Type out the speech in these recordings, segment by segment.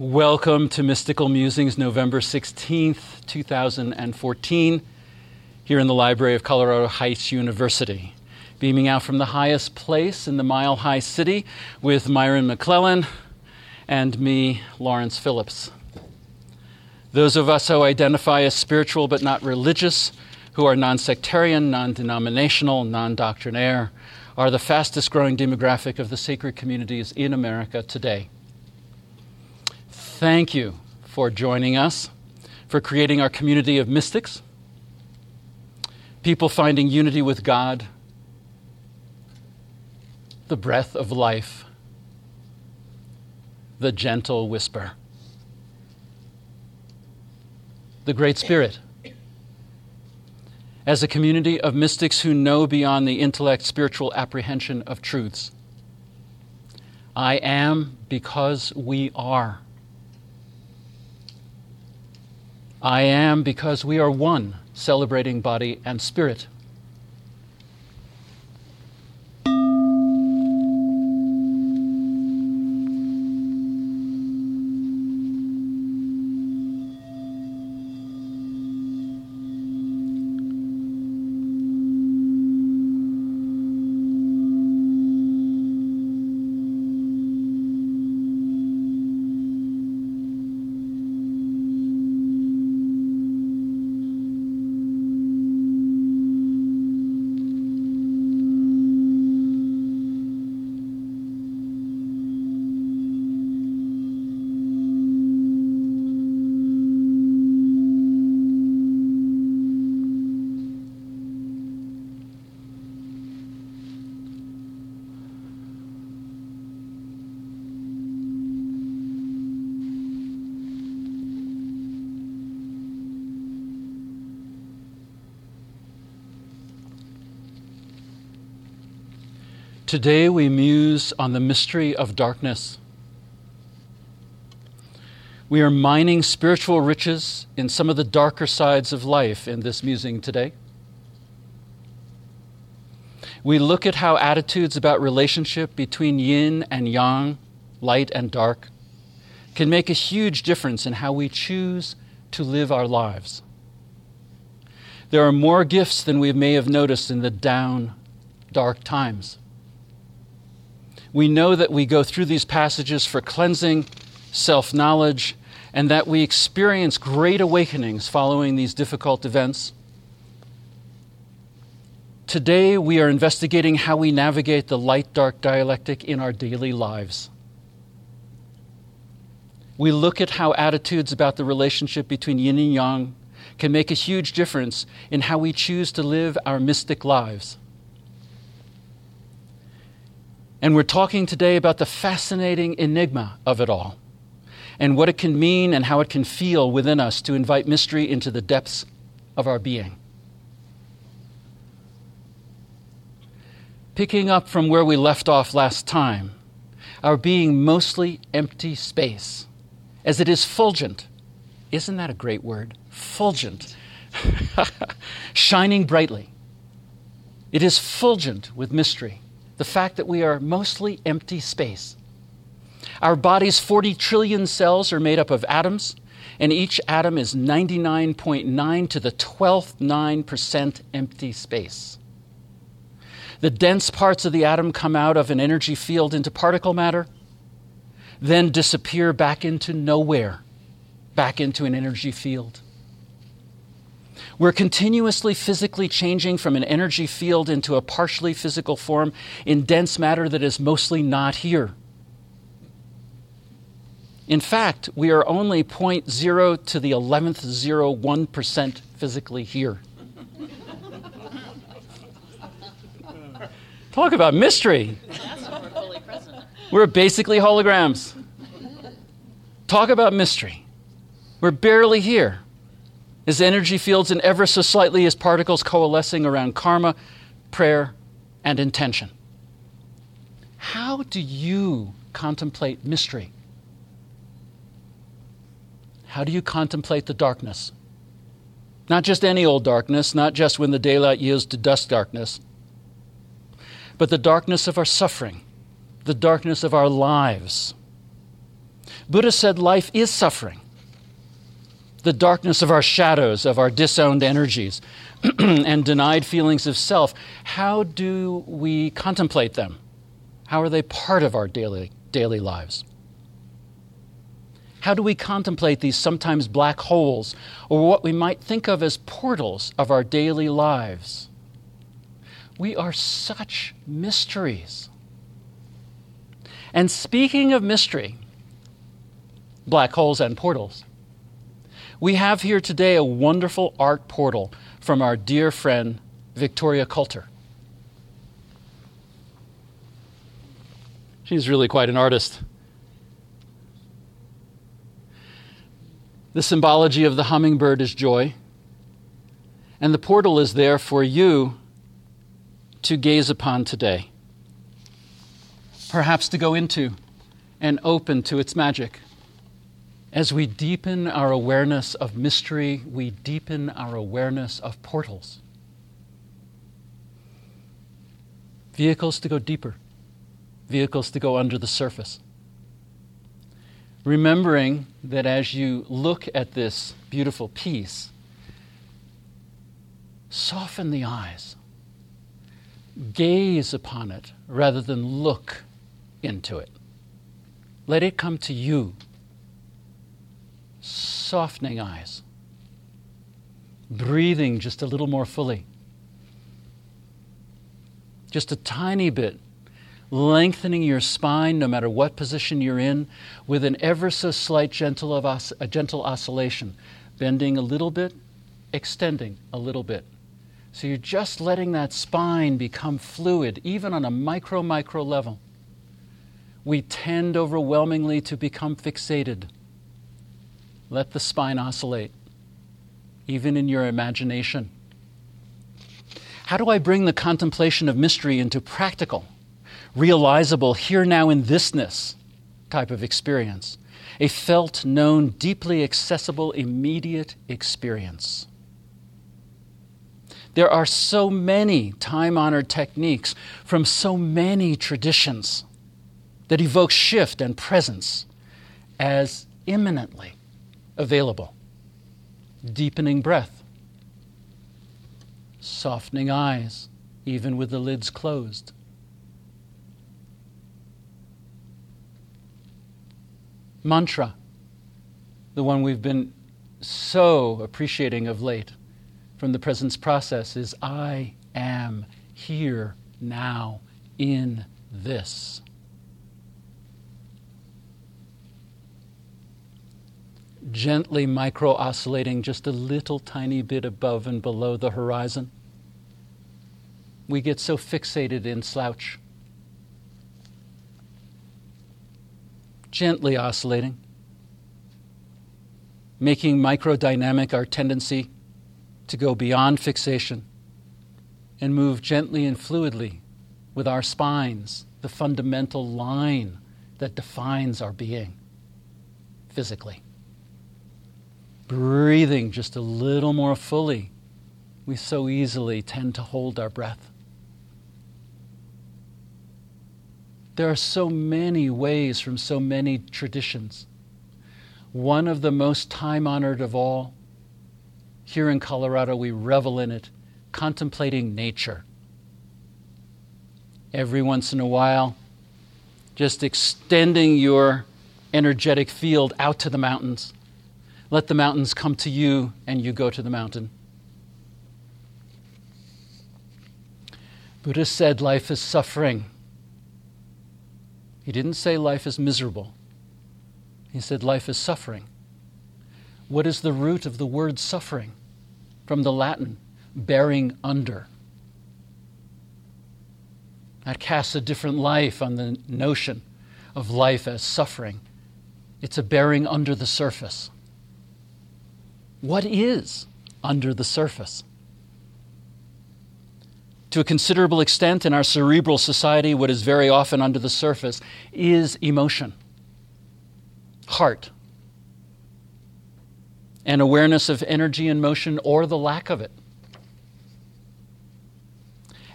Welcome to Mystical Musings, November 16th, 2014, here in the library of Colorado Heights University. Beaming out from the highest place in the Mile High City with Myron McClellan and me, Lawrence Phillips. Those of us who identify as spiritual but not religious, who are non sectarian, non denominational, non doctrinaire, are the fastest growing demographic of the sacred communities in America today thank you for joining us, for creating our community of mystics, people finding unity with God, the breath of life, the gentle whisper, the Great Spirit. As a community of mystics who know beyond the intellect spiritual apprehension of truths. I am because we are. I am because we are one, celebrating body and spirit. Today we muse on the mystery of darkness. We are mining spiritual riches in some of the darker sides of life in this musing today. We look at how attitudes about relationship between yin and yang, light and dark, can make a huge difference in how we choose to live our lives. There are more gifts than we may have noticed in the down, dark times we know that we go through these passages for cleansing, self knowledge, and that we experience great awakenings following these difficult events. Today, we are investigating how we navigate the light dark dialectic in our daily lives. We look at how attitudes about the relationship between yin and yang can make a huge difference in how we choose to live our mystic lives. And we're talking today about the fascinating enigma of it all and what it can mean and how it can feel within us to invite mystery into the depths of our being. Picking up from where we left off last time, our being mostly empty space, as it is fulgent. Isn't that a great word? Fulgent. Shining brightly. It is fulgent with mystery the fact that we are mostly empty space. Our body's 40 trillion cells are made up of atoms, and each atom is 99.9 to the 12th 9% empty space. The dense parts of the atom come out of an energy field into particle matter, then disappear back into nowhere, back into an energy field. We're continuously physically changing from an energy field into a partially physical form in dense matter that is mostly not here. In fact, we are only 0.0 to the 11th 01% physically here. Talk about mystery. We're basically holograms. Talk about mystery. We're barely here as energy fields and ever so slightly as particles coalescing around karma, prayer, and intention. How do you contemplate mystery? How do you contemplate the darkness? Not just any old darkness, not just when the daylight yields to dusk darkness, but the darkness of our suffering, the darkness of our lives, Buddha said life is suffering. The darkness of our shadows, of our disowned energies, and denied feelings of self, how do we contemplate them? How are they part of our daily, daily lives? How do we contemplate these sometimes black holes, or what we might think of as portals of our daily lives? We are such mysteries. And speaking of mystery, black holes and portals, we have here today a wonderful art portal from our dear friend Victoria Coulter. She's really quite an artist. The symbology of the hummingbird is joy, and the portal is there for you to gaze upon today, perhaps to go into and open to its magic. As we deepen our awareness of mystery, we deepen our awareness of portals. Vehicles to go deeper, vehicles to go under the surface. Remembering that as you look at this beautiful piece, soften the eyes, gaze upon it rather than look into it. Let it come to you softening eyes, breathing just a little more fully, just a tiny bit, lengthening your spine no matter what position you're in, with an ever so slight gentle, of os- a gentle oscillation, bending a little bit, extending a little bit. So you're just letting that spine become fluid, even on a micro, micro level. We tend overwhelmingly to become fixated let the spine oscillate, even in your imagination. How do I bring the contemplation of mystery into practical, realizable, here now in thisness type of experience? A felt, known, deeply accessible, immediate experience. There are so many time honored techniques from so many traditions that evoke shift and presence as imminently available. Deepening breath, softening eyes, even with the lids closed. Mantra, the one we've been so appreciating of late from the presence process, is I am here now in this. Gently micro oscillating just a little tiny bit above and below the horizon. We get so fixated in slouch. Gently oscillating, making microdynamic our tendency to go beyond fixation and move gently and fluidly with our spines, the fundamental line that defines our being physically breathing just a little more fully, we so easily tend to hold our breath. There are so many ways from so many traditions. One of the most time honored of all, here in Colorado, we revel in it, contemplating nature. Every once in a while, just extending your energetic field out to the mountains let the mountains come to you, and you go to the mountain. Buddha said life is suffering. He didn't say life is miserable. He said life is suffering. What is the root of the word suffering? From the Latin, bearing under. That casts a different life on the notion of life as suffering. It's a bearing under the surface. What is under the surface? To a considerable extent in our cerebral society, what is very often under the surface is emotion, heart, and awareness of energy and motion or the lack of it.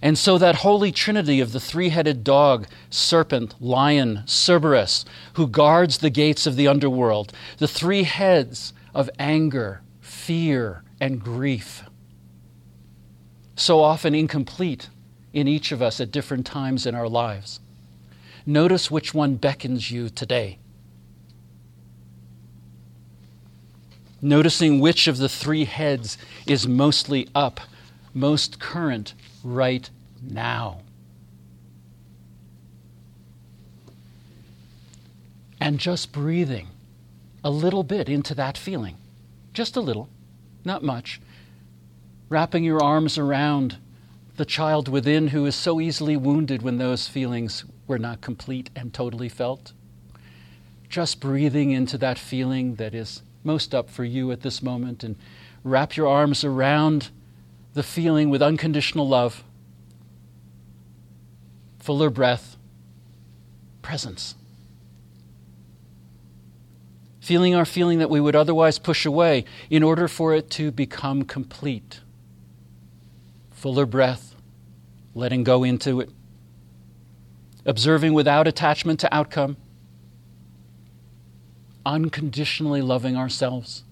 And so that holy trinity of the three headed dog, serpent, lion, Cerberus, who guards the gates of the underworld, the three heads of anger, fear, and grief, so often incomplete in each of us at different times in our lives. Notice which one beckons you today. Noticing which of the three heads is mostly up, most current right now. And just breathing a little bit into that feeling. Just a little, not much. Wrapping your arms around the child within who is so easily wounded when those feelings were not complete and totally felt. Just breathing into that feeling that is most up for you at this moment and wrap your arms around the feeling with unconditional love, fuller breath, presence. Feeling our feeling that we would otherwise push away in order for it to become complete. Fuller breath, letting go into it. Observing without attachment to outcome. Unconditionally loving ourselves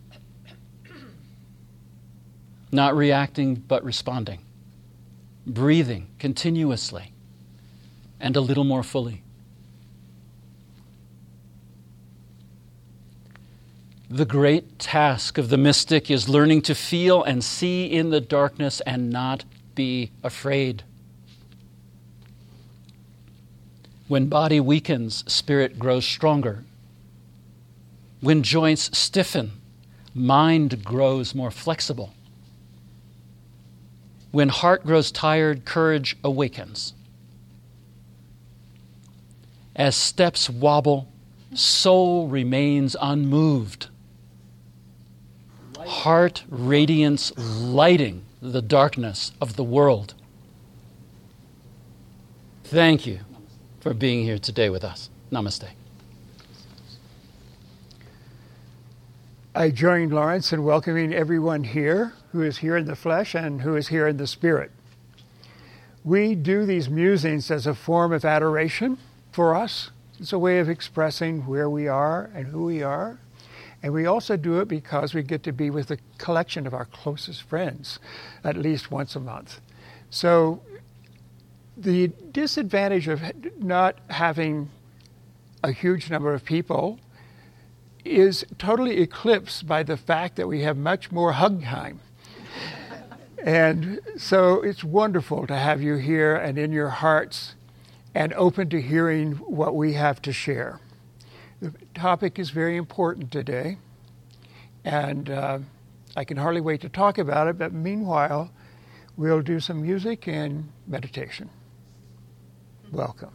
not reacting but responding, breathing continuously and a little more fully. The great task of the mystic is learning to feel and see in the darkness and not be afraid. When body weakens, spirit grows stronger. When joints stiffen, mind grows more flexible. When heart grows tired, courage awakens. As steps wobble, soul remains unmoved. Heart radiance lighting the darkness of the world. Thank you for being here today with us. Namaste. I join Lawrence in welcoming everyone here who is here in the flesh and who is here in the spirit. We do these musings as a form of adoration for us. It's a way of expressing where we are and who we are. And we also do it because we get to be with a collection of our closest friends at least once a month. So the disadvantage of not having a huge number of people is totally eclipsed by the fact that we have much more hug time. and so it's wonderful to have you here and in your hearts and open to hearing what we have to share. The topic is very important today, and uh, I can hardly wait to talk about it, but meanwhile, we'll do some music and meditation. Welcome.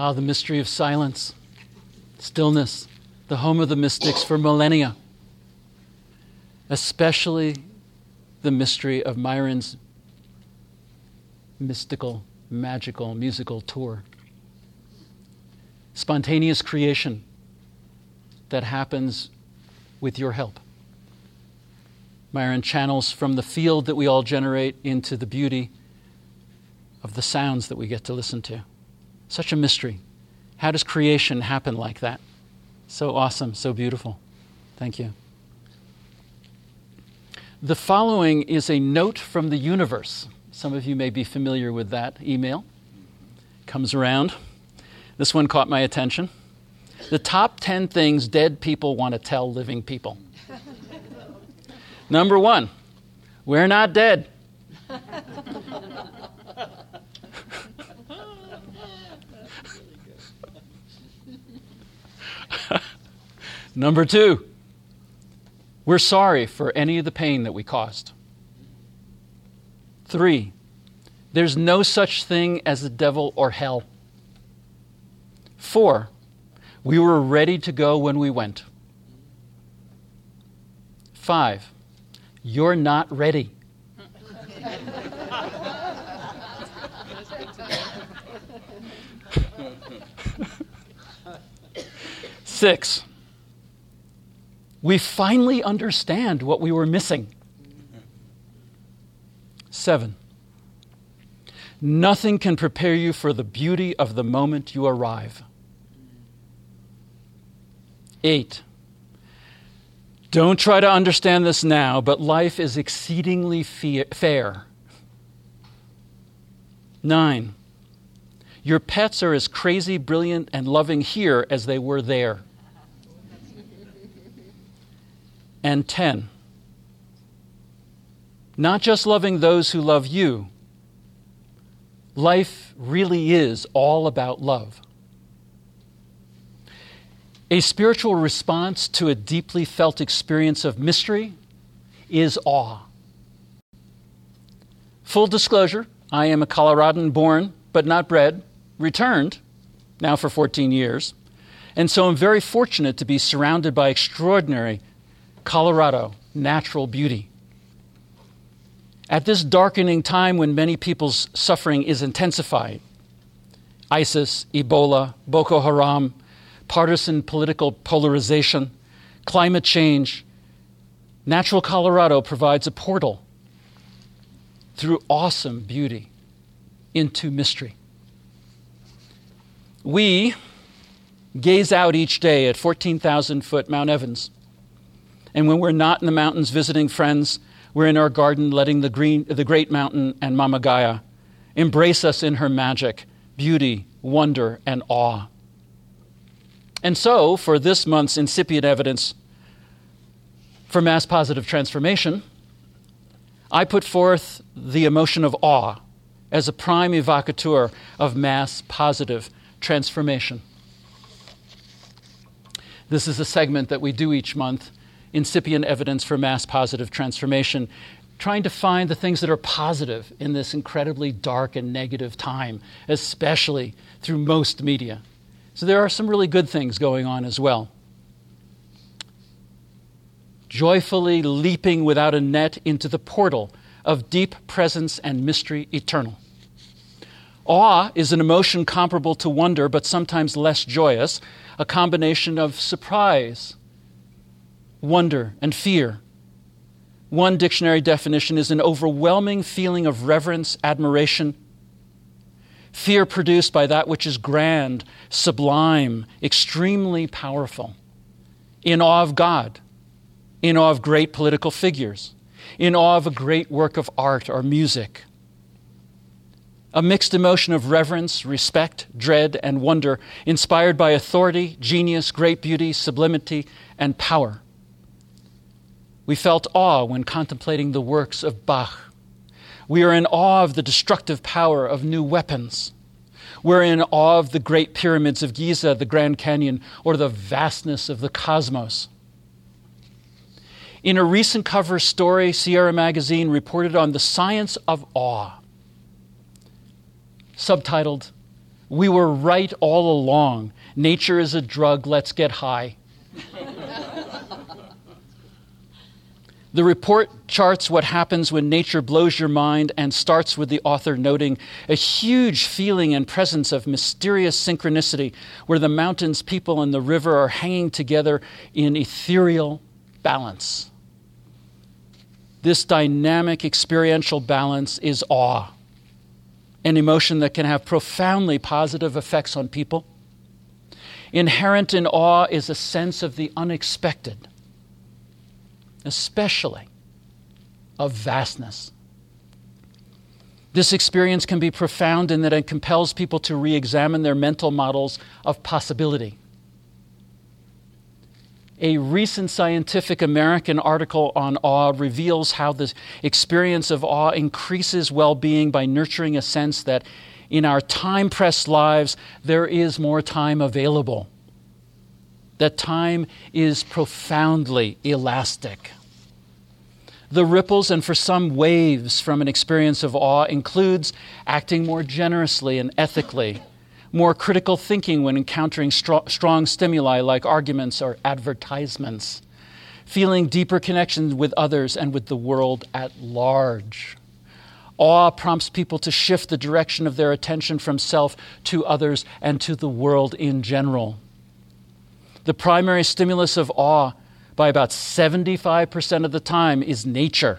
Ah, the mystery of silence, stillness, the home of the mystics for millennia, especially the mystery of Myron's mystical, magical, musical tour. Spontaneous creation that happens with your help. Myron channels from the field that we all generate into the beauty of the sounds that we get to listen to. Such a mystery. How does creation happen like that? So awesome, so beautiful. Thank you. The following is a note from the universe. Some of you may be familiar with that email. Comes around. This one caught my attention. The top 10 things dead people want to tell living people. Number one, we're not dead. Number two, we're sorry for any of the pain that we caused. Three, there's no such thing as the devil or hell. Four, we were ready to go when we went. Five, you're not ready. Six, we finally understand what we were missing. Seven, nothing can prepare you for the beauty of the moment you arrive. Eight, don't try to understand this now, but life is exceedingly fair. Nine, your pets are as crazy, brilliant, and loving here as they were there. And 10. Not just loving those who love you, life really is all about love. A spiritual response to a deeply felt experience of mystery is awe. Full disclosure I am a Coloradan born, but not bred, returned, now for 14 years, and so I'm very fortunate to be surrounded by extraordinary Colorado, natural beauty. At this darkening time when many people's suffering is intensified, ISIS, Ebola, Boko Haram, partisan political polarization, climate change, natural Colorado provides a portal through awesome beauty into mystery. We gaze out each day at 14,000 foot Mount Evans and when we're not in the mountains visiting friends, we're in our garden letting the, green, the great mountain and Mama Gaia embrace us in her magic, beauty, wonder, and awe. And so, for this month's incipient evidence for mass positive transformation, I put forth the emotion of awe as a prime evocateur of mass positive transformation. This is a segment that we do each month incipient evidence for mass positive transformation, trying to find the things that are positive in this incredibly dark and negative time, especially through most media. So there are some really good things going on as well. Joyfully leaping without a net into the portal of deep presence and mystery eternal. Awe is an emotion comparable to wonder, but sometimes less joyous, a combination of surprise, wonder, and fear. One dictionary definition is an overwhelming feeling of reverence, admiration, fear produced by that which is grand, sublime, extremely powerful, in awe of God, in awe of great political figures, in awe of a great work of art or music. A mixed emotion of reverence, respect, dread, and wonder, inspired by authority, genius, great beauty, sublimity, and power. We felt awe when contemplating the works of Bach. We are in awe of the destructive power of new weapons. We're in awe of the great pyramids of Giza, the Grand Canyon, or the vastness of the cosmos. In a recent cover story, Sierra Magazine reported on the science of awe, subtitled We were right all along. Nature is a drug, let's get high. The report charts what happens when nature blows your mind and starts with the author noting a huge feeling and presence of mysterious synchronicity where the mountains, people, and the river are hanging together in ethereal balance. This dynamic experiential balance is awe, an emotion that can have profoundly positive effects on people. Inherent in awe is a sense of the unexpected especially of vastness. This experience can be profound in that it compels people to re examine their mental models of possibility. A recent Scientific American article on awe reveals how the experience of awe increases well being by nurturing a sense that in our time pressed lives there is more time available, that time is profoundly elastic. The ripples and for some waves from an experience of awe includes acting more generously and ethically, more critical thinking when encountering strong stimuli like arguments or advertisements, feeling deeper connections with others and with the world at large. Awe prompts people to shift the direction of their attention from self to others and to the world in general. The primary stimulus of awe by about 75% of the time is nature.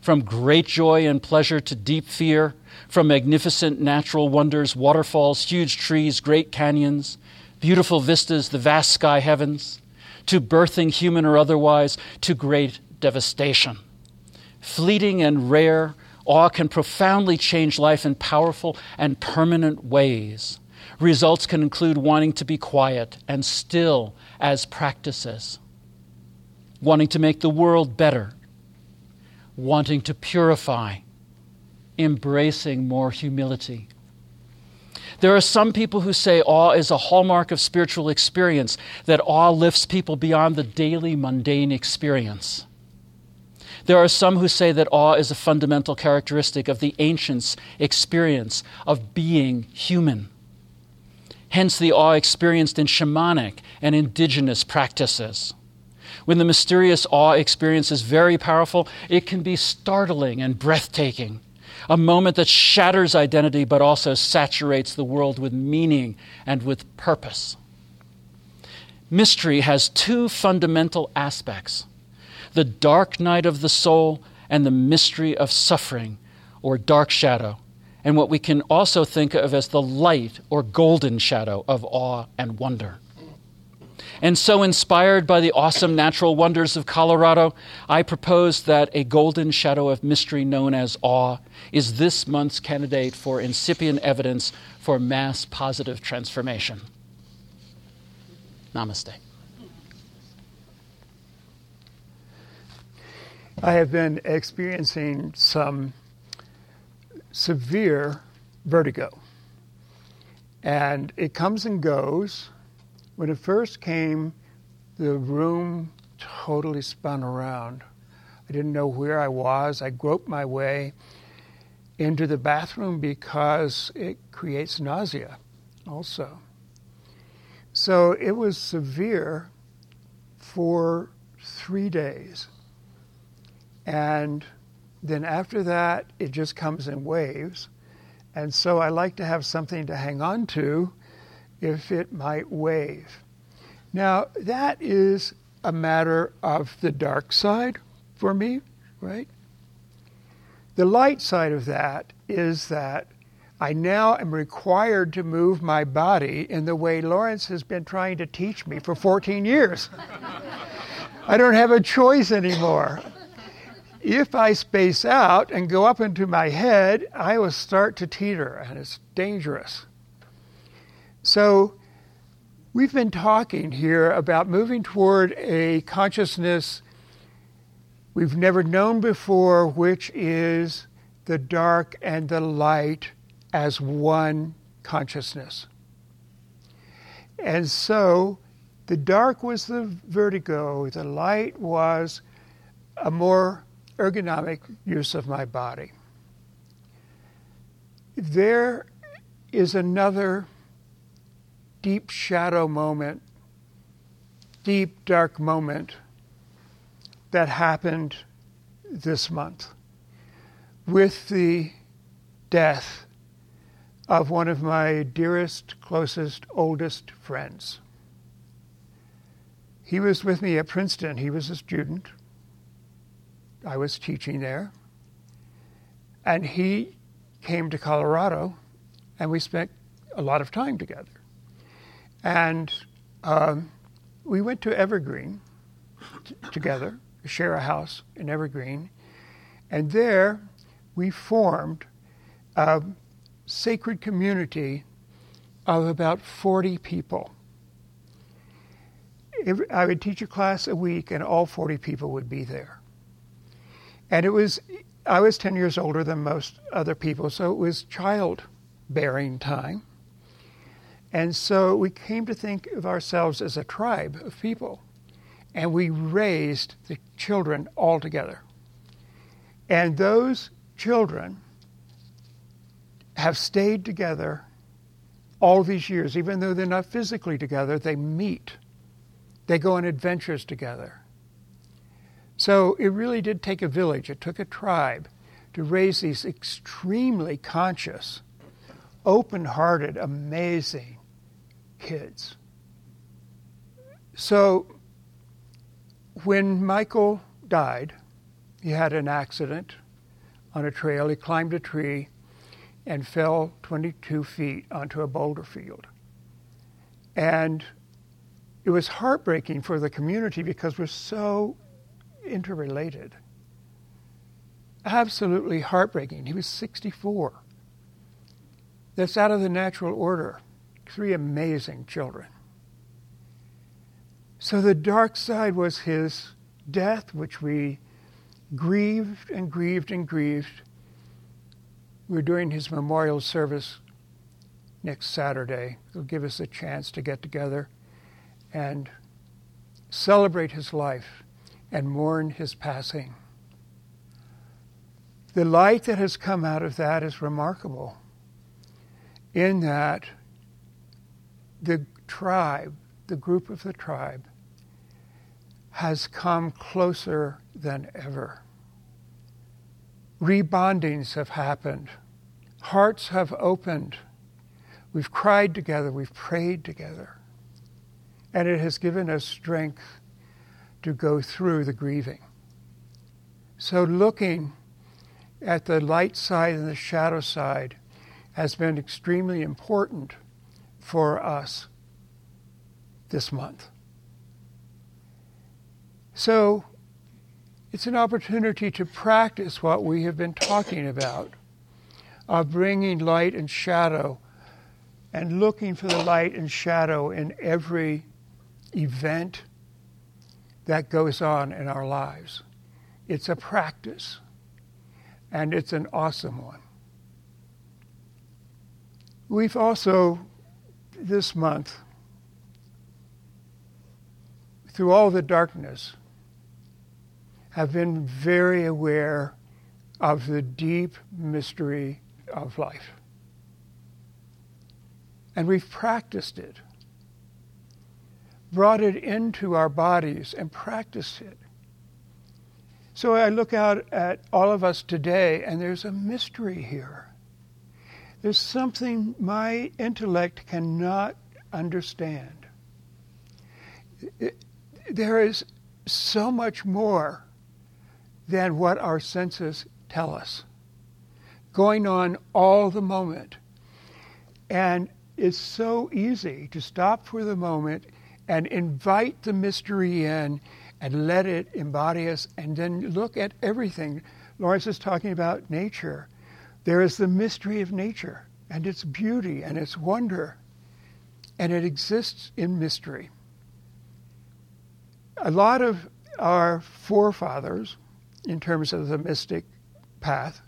From great joy and pleasure to deep fear, from magnificent natural wonders, waterfalls, huge trees, great canyons, beautiful vistas, the vast sky heavens, to birthing, human or otherwise, to great devastation. Fleeting and rare, awe can profoundly change life in powerful and permanent ways. Results can include wanting to be quiet and still as practices wanting to make the world better, wanting to purify, embracing more humility. There are some people who say awe is a hallmark of spiritual experience, that awe lifts people beyond the daily mundane experience. There are some who say that awe is a fundamental characteristic of the ancients' experience of being human. Hence, the awe experienced in shamanic and indigenous practices. When the mysterious awe experience is very powerful, it can be startling and breathtaking. A moment that shatters identity but also saturates the world with meaning and with purpose. Mystery has two fundamental aspects the dark night of the soul and the mystery of suffering or dark shadow, and what we can also think of as the light or golden shadow of awe and wonder. And so, inspired by the awesome natural wonders of Colorado, I propose that a golden shadow of mystery known as awe is this month's candidate for incipient evidence for mass positive transformation. Namaste. I have been experiencing some severe vertigo. And it comes and goes. When it first came, the room totally spun around. I didn't know where I was. I groped my way into the bathroom because it creates nausea also. So it was severe for three days. And then after that, it just comes in waves. And so I like to have something to hang on to if it might wave. Now, that is a matter of the dark side for me, right? The light side of that is that I now am required to move my body in the way Lawrence has been trying to teach me for 14 years. I don't have a choice anymore. If I space out and go up into my head, I will start to teeter, and it's dangerous. So, we've been talking here about moving toward a consciousness we've never known before, which is the dark and the light as one consciousness. And so, the dark was the vertigo, the light was a more ergonomic use of my body. There is another deep shadow moment, deep dark moment that happened this month with the death of one of my dearest, closest, oldest friends. He was with me at Princeton. He was a student. I was teaching there. And he came to Colorado, and we spent a lot of time together. And um, we went to Evergreen t- together, share a house in Evergreen. And there we formed a sacred community of about 40 people. I would teach a class a week, and all 40 people would be there. And it was, I was 10 years older than most other people, so it was childbearing time. And so we came to think of ourselves as a tribe of people. And we raised the children all together. And those children have stayed together all these years. Even though they're not physically together, they meet, they go on adventures together. So it really did take a village, it took a tribe to raise these extremely conscious, open hearted, amazing kids. So when Michael died, he had an accident on a trail. He climbed a tree and fell 22 feet onto a boulder field. And it was heartbreaking for the community because we're so interrelated. Absolutely heartbreaking. He was 64. That's out of the natural order. Three amazing children. So the dark side was his death, which we grieved and grieved and grieved. We're doing his memorial service next Saturday. It'll give us a chance to get together and celebrate his life and mourn his passing. The light that has come out of that is remarkable, in that the tribe, the group of the tribe, has come closer than ever. Rebondings have happened. Hearts have opened. We've cried together. We've prayed together. And it has given us strength to go through the grieving. So, looking at the light side and the shadow side has been extremely important for us this month. So, it's an opportunity to practice what we have been talking about of bringing light and shadow and looking for the light and shadow in every event that goes on in our lives. It's a practice, and it's an awesome one. We've also, this month, through all the darkness, have been very aware of the deep mystery of life. And we've practiced it brought it into our bodies and practiced it. So I look out at all of us today, and there's a mystery here. There's something my intellect cannot understand. there is so much more than what our senses tell us going on all the moment. And it's so easy to stop for the moment and invite the mystery in and let it embody us and then look at everything. Lawrence is talking about nature. There is the mystery of nature and its beauty and its wonder, and it exists in mystery. A lot of our forefathers, in terms of the mystic path,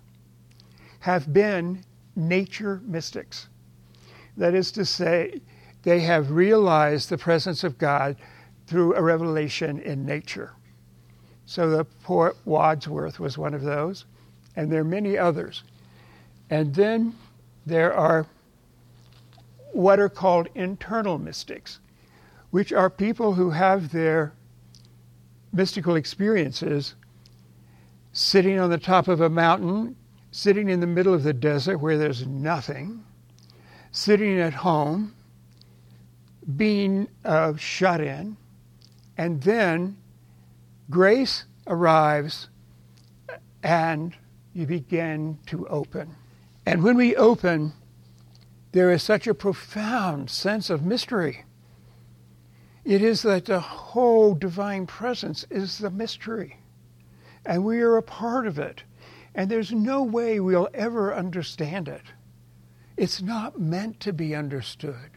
have been nature mystics. That is to say, they have realized the presence of God through a revelation in nature. So the poet Wordsworth was one of those, and there are many others. And then there are what are called internal mystics, which are people who have their mystical experiences sitting on the top of a mountain, sitting in the middle of the desert where there's nothing, sitting at home, being uh, shut in, and then grace arrives and you begin to open. And when we open, there is such a profound sense of mystery. It is that the whole divine presence is the mystery, and we are a part of it. And there's no way we'll ever understand it. It's not meant to be understood.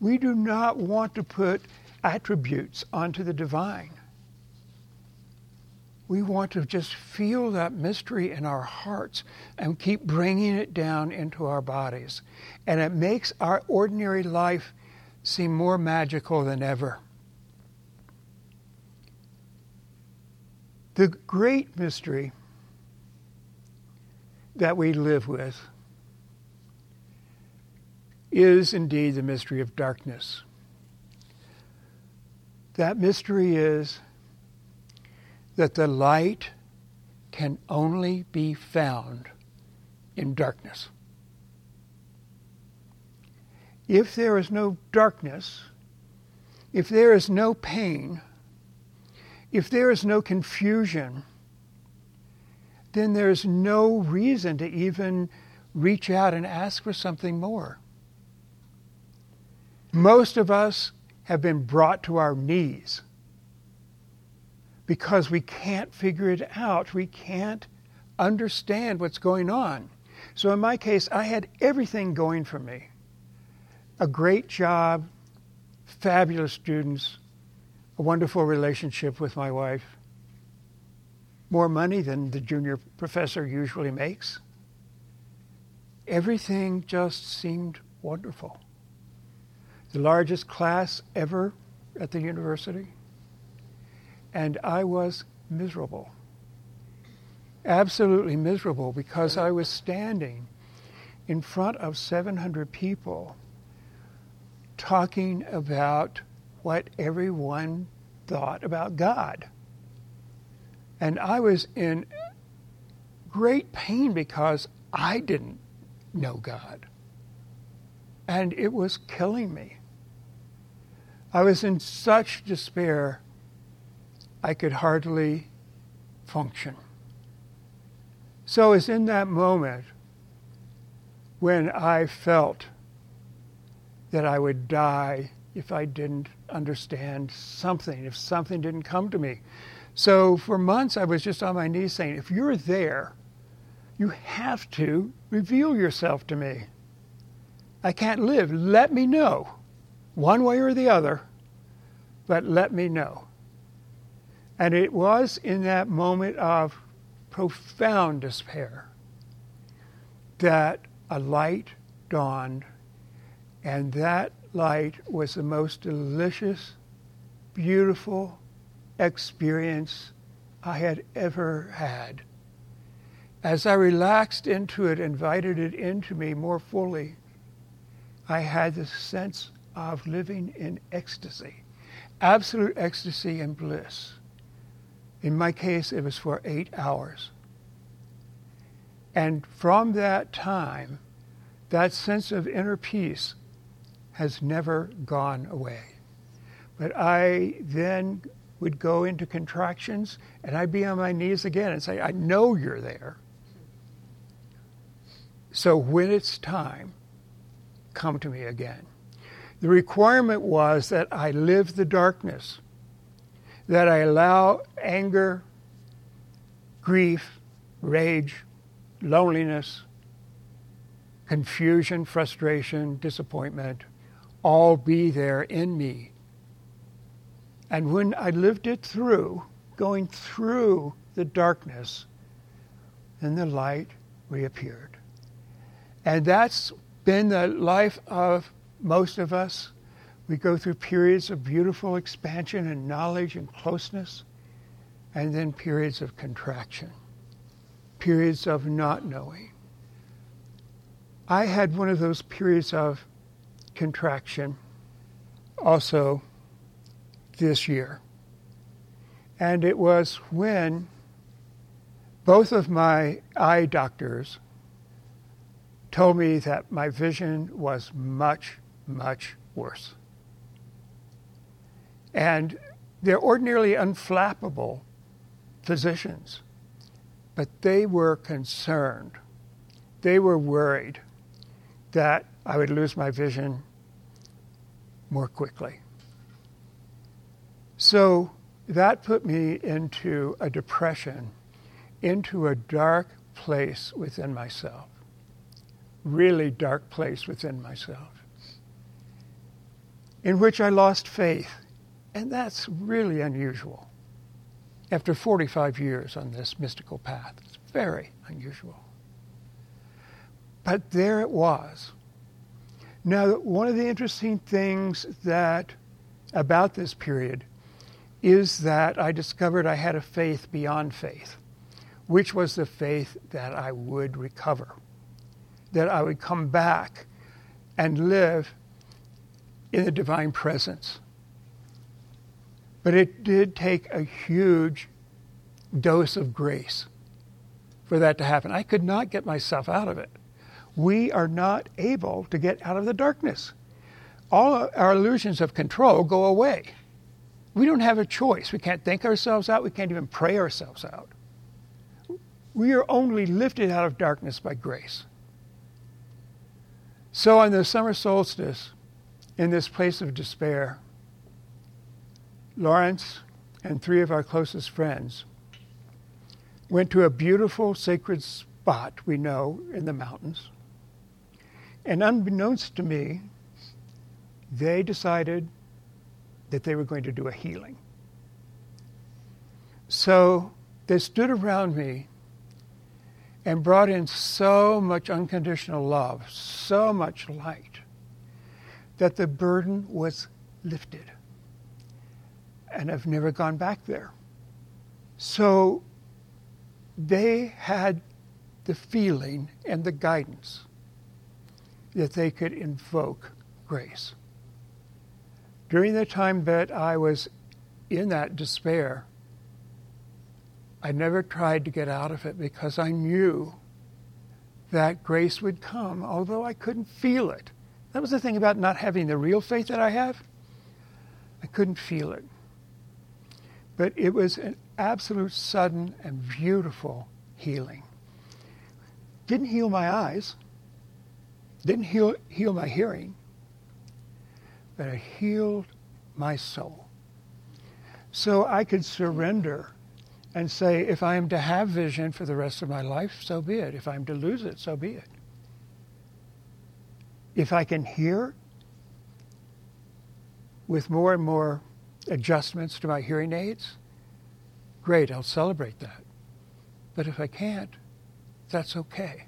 We do not want to put attributes onto the divine. We want to just feel that mystery in our hearts and keep bringing it down into our bodies. And it makes our ordinary life seem more magical than ever. The great mystery that we live with is indeed the mystery of darkness. That mystery is that the light can only be found in darkness. If there is no darkness, if there is no pain, if there is no confusion, then there's no reason to even reach out and ask for something more. Most of us have been brought to our knees because we can't figure it out. We can't understand what's going on. So, in my case, I had everything going for me a great job, fabulous students, a wonderful relationship with my wife, more money than the junior professor usually makes. Everything just seemed wonderful. The largest class ever at the university and I was miserable. Absolutely miserable because I was standing in front of 700 people talking about what everyone thought about God. And I was in great pain because I didn't know God. And it was killing me. I was in such despair I could hardly function. So it's in that moment when I felt that I would die if I didn't understand something, if something didn't come to me. So for months I was just on my knees saying, if you're there, you have to reveal yourself to me. I can't live. Let me know, one way or the other, but let me know. And it was in that moment of profound despair that a light dawned, and that light was the most delicious, beautiful experience I had ever had. As I relaxed into it, invited it into me more fully, I had the sense of living in ecstasy, absolute ecstasy and bliss. In my case, it was for eight hours. And from that time, that sense of inner peace has never gone away. But I then would go into contractions and I'd be on my knees again and say, I know you're there. So when it's time, come to me again. The requirement was that I live the darkness that I allow anger, grief, rage, loneliness, confusion, frustration, disappointment, all be there in me. And when I lived it through, going through the darkness, then the light reappeared. And that's been the life of most of us we go through periods of beautiful expansion and knowledge and closeness, and then periods of contraction, periods of not knowing. I had one of those periods of contraction also this year. And it was when both of my eye doctors told me that my vision was much, much worse. And they're ordinarily unflappable physicians, but they were concerned. They were worried that I would lose my vision more quickly. So that put me into a depression, into a dark place within myself. Really dark place within myself, in which I lost faith. And that's really unusual. After 45 years on this mystical path, it's very unusual. But there it was. Now, one of the interesting things that about this period is that I discovered I had a faith beyond faith, which was the faith that I would recover, that I would come back and live in the divine presence. But it did take a huge dose of grace for that to happen. I could not get myself out of it. We are not able to get out of the darkness. All our illusions of control go away. We don't have a choice. We can't think ourselves out. We can't even pray ourselves out. We are only lifted out of darkness by grace. So, on the summer solstice, in this place of despair, Lawrence and three of our closest friends went to a beautiful sacred spot we know in the mountains. And unbeknownst to me, they decided that they were going to do a healing. So they stood around me and brought in so much unconditional love, so much light, that the burden was lifted. And I've never gone back there. So they had the feeling and the guidance that they could invoke grace. During the time that I was in that despair, I never tried to get out of it because I knew that grace would come, although I couldn't feel it. That was the thing about not having the real faith that I have. I couldn't feel it. But it was an absolute sudden and beautiful healing. Didn't heal my eyes, didn't heal, heal my hearing, but it healed my soul. So I could surrender and say, if I am to have vision for the rest of my life, so be it. If I'm to lose it, so be it. If I can hear with more and more adjustments to my hearing aids, great, I'll celebrate that. But if I can't, that's okay.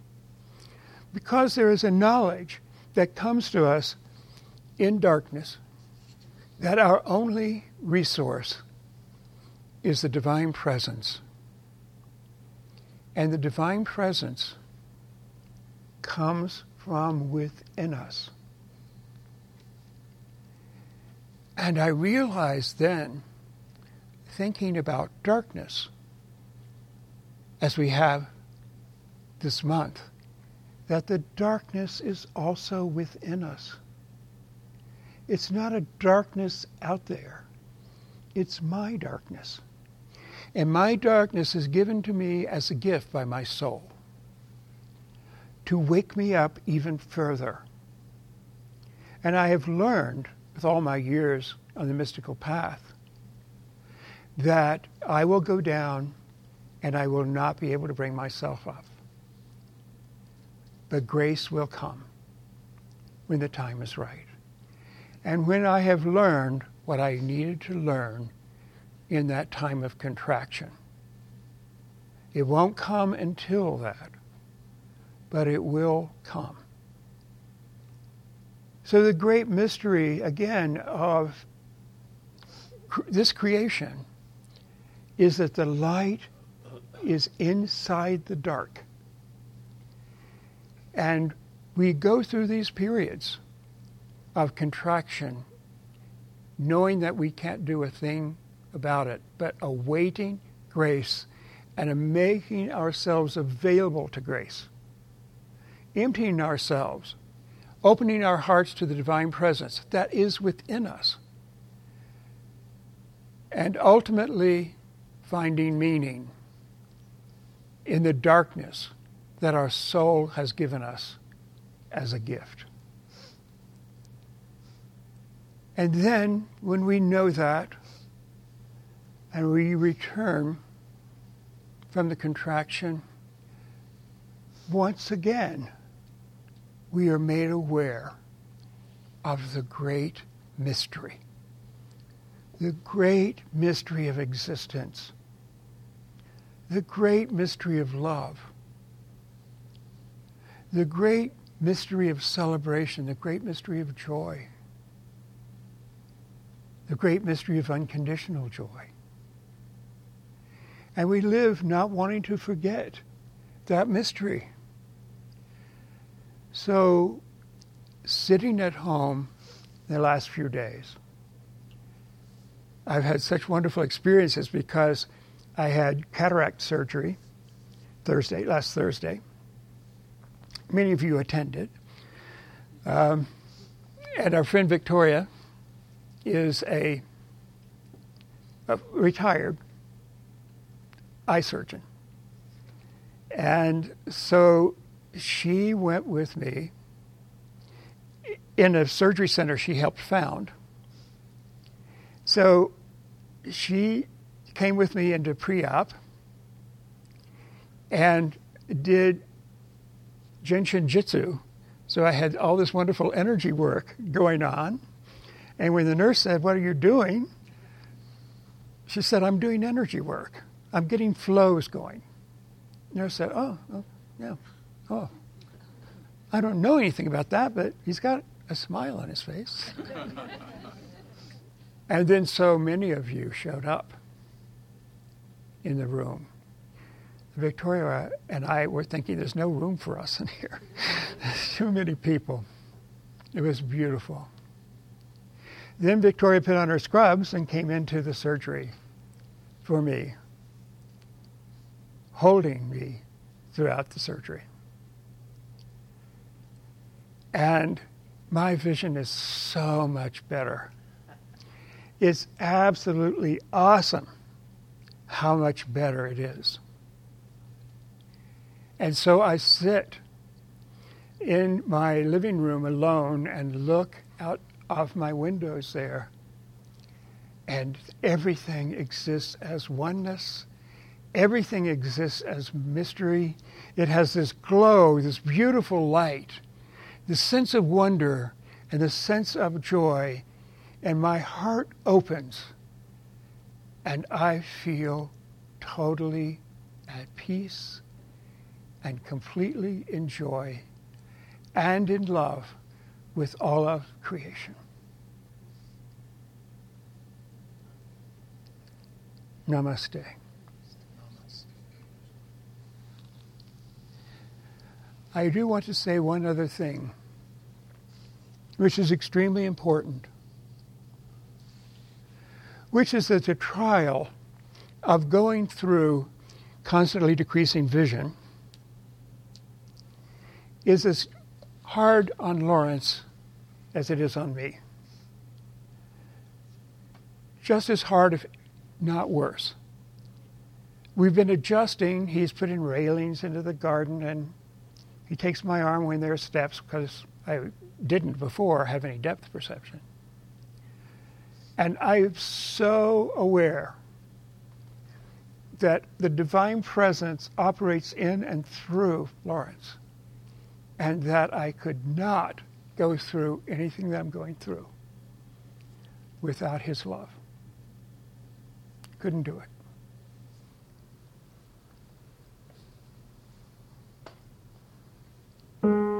Because there is a knowledge that comes to us in darkness, that our only resource is the divine presence. And the divine presence comes from within us. And I realized then, thinking about darkness, as we have this month, that the darkness is also within us. It's not a darkness out there. It's my darkness. And my darkness is given to me as a gift by my soul to wake me up even further. And I have learned with all my years on the mystical path that I will go down and I will not be able to bring myself up. But grace will come when the time is right. And when I have learned what I needed to learn in that time of contraction, it won't come until that, but it will come. So, the great mystery, again, of this creation is that the light is inside the dark. And we go through these periods of contraction, knowing that we can't do a thing about it, but awaiting grace and making ourselves available to grace, emptying ourselves, opening our hearts to the divine presence that is within us, and ultimately finding meaning in the darkness that our soul has given us as a gift. And then, when we know that, and we return from the contraction, once again, we are made aware of the great mystery. The great mystery of existence. The great mystery of love. The great mystery of celebration. The great mystery of joy. The great mystery of unconditional joy. And we live not wanting to forget that mystery. So, sitting at home the last few days, I've had such wonderful experiences because I had cataract surgery Thursday, last Thursday. Many of you attended. Um, and our friend Victoria is a, a retired eye surgeon. And so she went with me in a surgery center she helped found. So she came with me into pre op and did Jin Shin Jyutsu. So I had all this wonderful energy work going on. And when the nurse said, What are you doing? She said, I'm doing energy work. I'm getting flows going. The nurse said, Oh, oh yeah. Oh, I don't know anything about that, but he's got a smile on his face. and then so many of you showed up in the room. Victoria and I were thinking there's no room for us in here. There's too many people. It was beautiful. Then Victoria put on her scrubs and came into the surgery for me, holding me throughout the surgery. And my vision is so much better. It's absolutely awesome how much better it is. And so I sit in my living room alone and look out of my windows there, and everything exists as oneness. Everything exists as mystery. It has this glow, this beautiful light the sense of wonder and the sense of joy, and my heart opens, and I feel totally at peace and completely in joy and in love with all of creation. Namaste. I do want to say one other thing which is extremely important, which is that the trial of going through constantly decreasing vision is as hard on Lawrence as it is on me. Just as hard, if not worse. We've been adjusting. He's putting railings into the garden, and he takes my arm when there are steps because I didn't before have any depth perception. And I'm so aware that the divine presence operates in and through Lawrence, and that I could not go through anything that I'm going through without his love. Couldn't do it. Mm-hmm.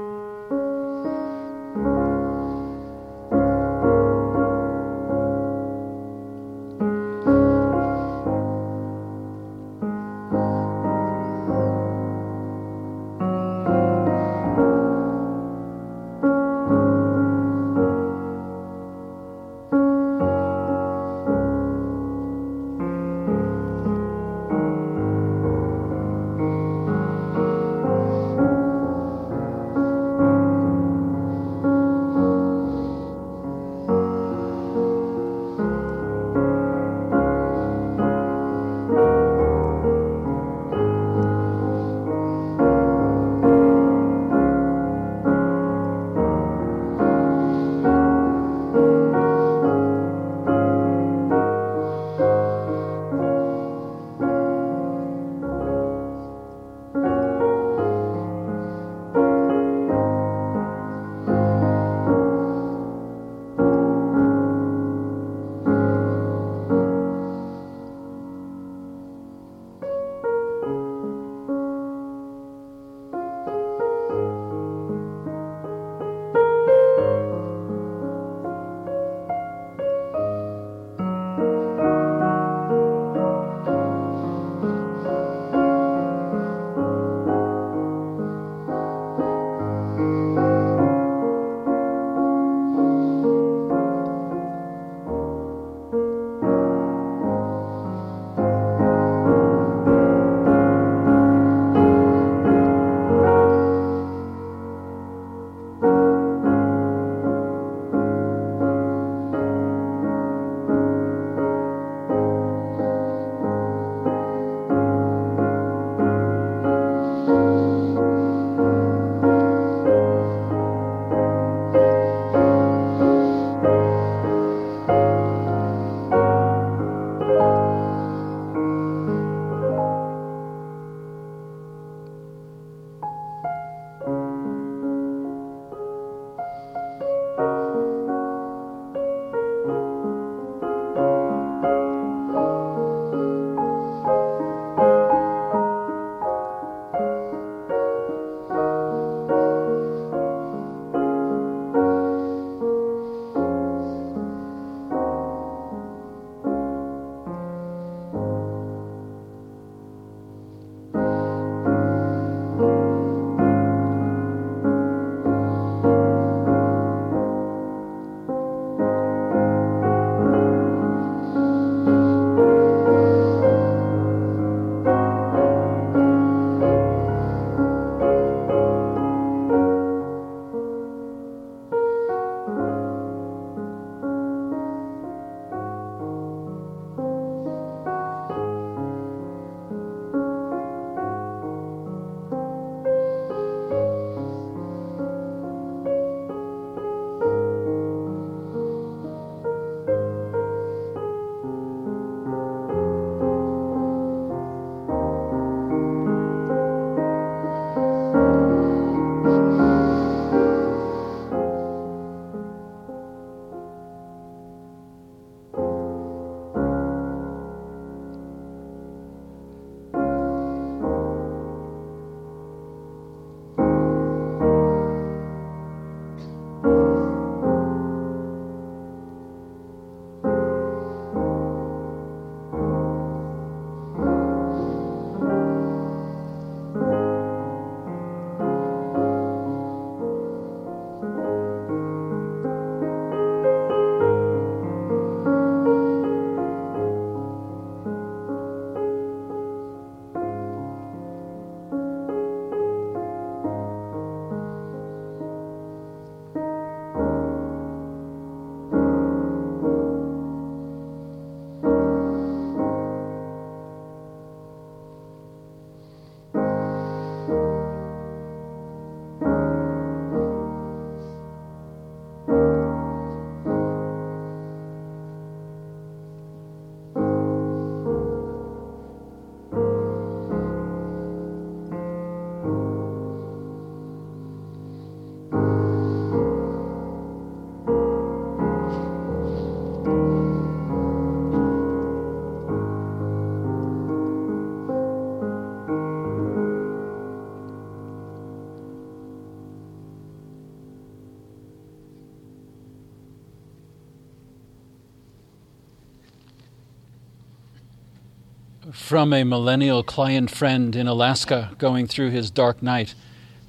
From a millennial client friend in Alaska going through his dark night,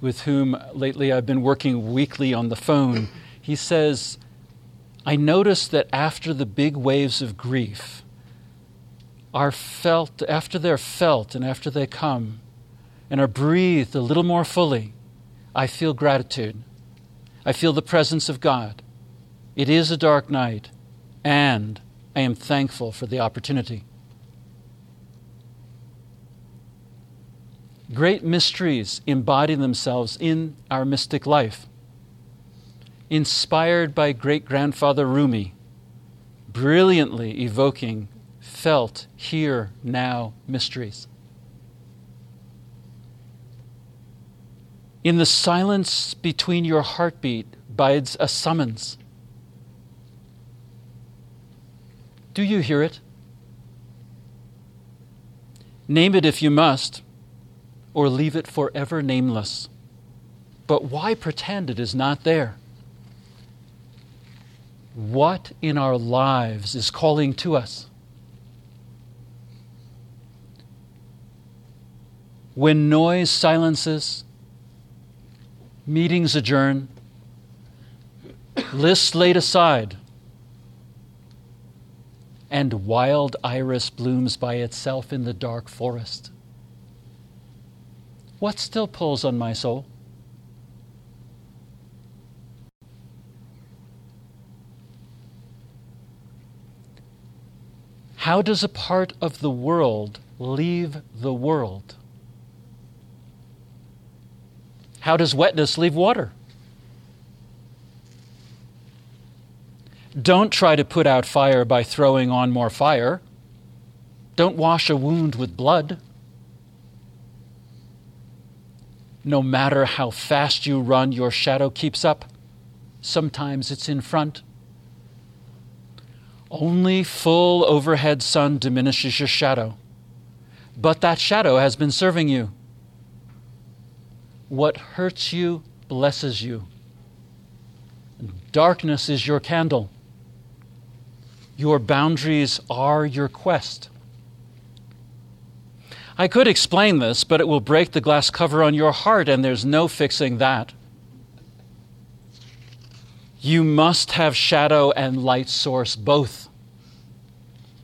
with whom lately I've been working weekly on the phone. He says, I noticed that after the big waves of grief are felt, after they're felt and after they come and are breathed a little more fully, I feel gratitude. I feel the presence of God. It is a dark night, and I am thankful for the opportunity. Great mysteries embody themselves in our mystic life. Inspired by great grandfather Rumi, brilliantly evoking felt, here, now mysteries. In the silence between your heartbeat bides a summons. Do you hear it? Name it if you must, or leave it forever nameless. But why pretend it is not there? What in our lives is calling to us? When noise silences, meetings adjourn, lists laid aside, and wild iris blooms by itself in the dark forest. What still pulls on my soul? How does a part of the world leave the world? How does wetness leave water? Don't try to put out fire by throwing on more fire. Don't wash a wound with blood. No matter how fast you run, your shadow keeps up. Sometimes it's in front. Only full overhead sun diminishes your shadow. But that shadow has been serving you. What hurts you blesses you. Darkness is your candle. Your boundaries are your quest. I could explain this, but it will break the glass cover on your heart, and there's no fixing that. You must have shadow and light source both.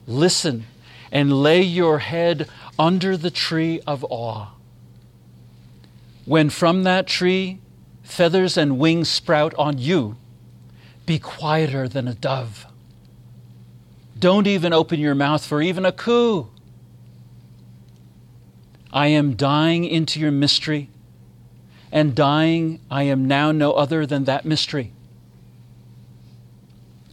Listen and lay your head under the tree of awe. When from that tree feathers and wings sprout on you, be quieter than a dove. Don't even open your mouth for even a coo. I am dying into your mystery, and dying, I am now no other than that mystery.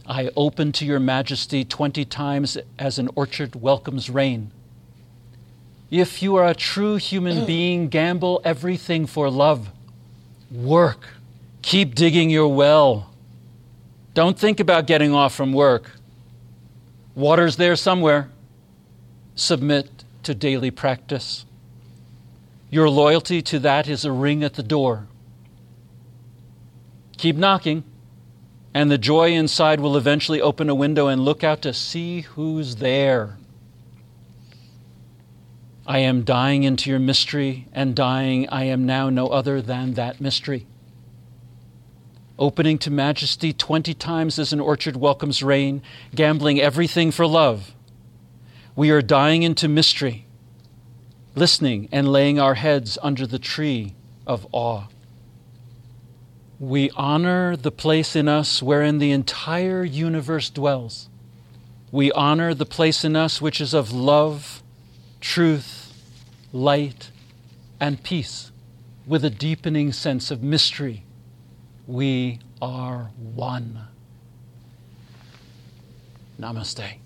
I open to your majesty twenty times as an orchard welcomes rain. If you are a true human being, gamble everything for love. Work. Keep digging your well. Don't think about getting off from work. Water's there somewhere. Submit to daily practice. Your loyalty to that is a ring at the door. Keep knocking, and the joy inside will eventually open a window and look out to see who's there. I am dying into your mystery, and dying, I am now no other than that mystery. Opening to majesty 20 times as an orchard welcomes rain, gambling everything for love. We are dying into mystery, listening and laying our heads under the tree of awe. We honor the place in us wherein the entire universe dwells. We honor the place in us which is of love truth, light, and peace with a deepening sense of mystery. We are one. Namaste.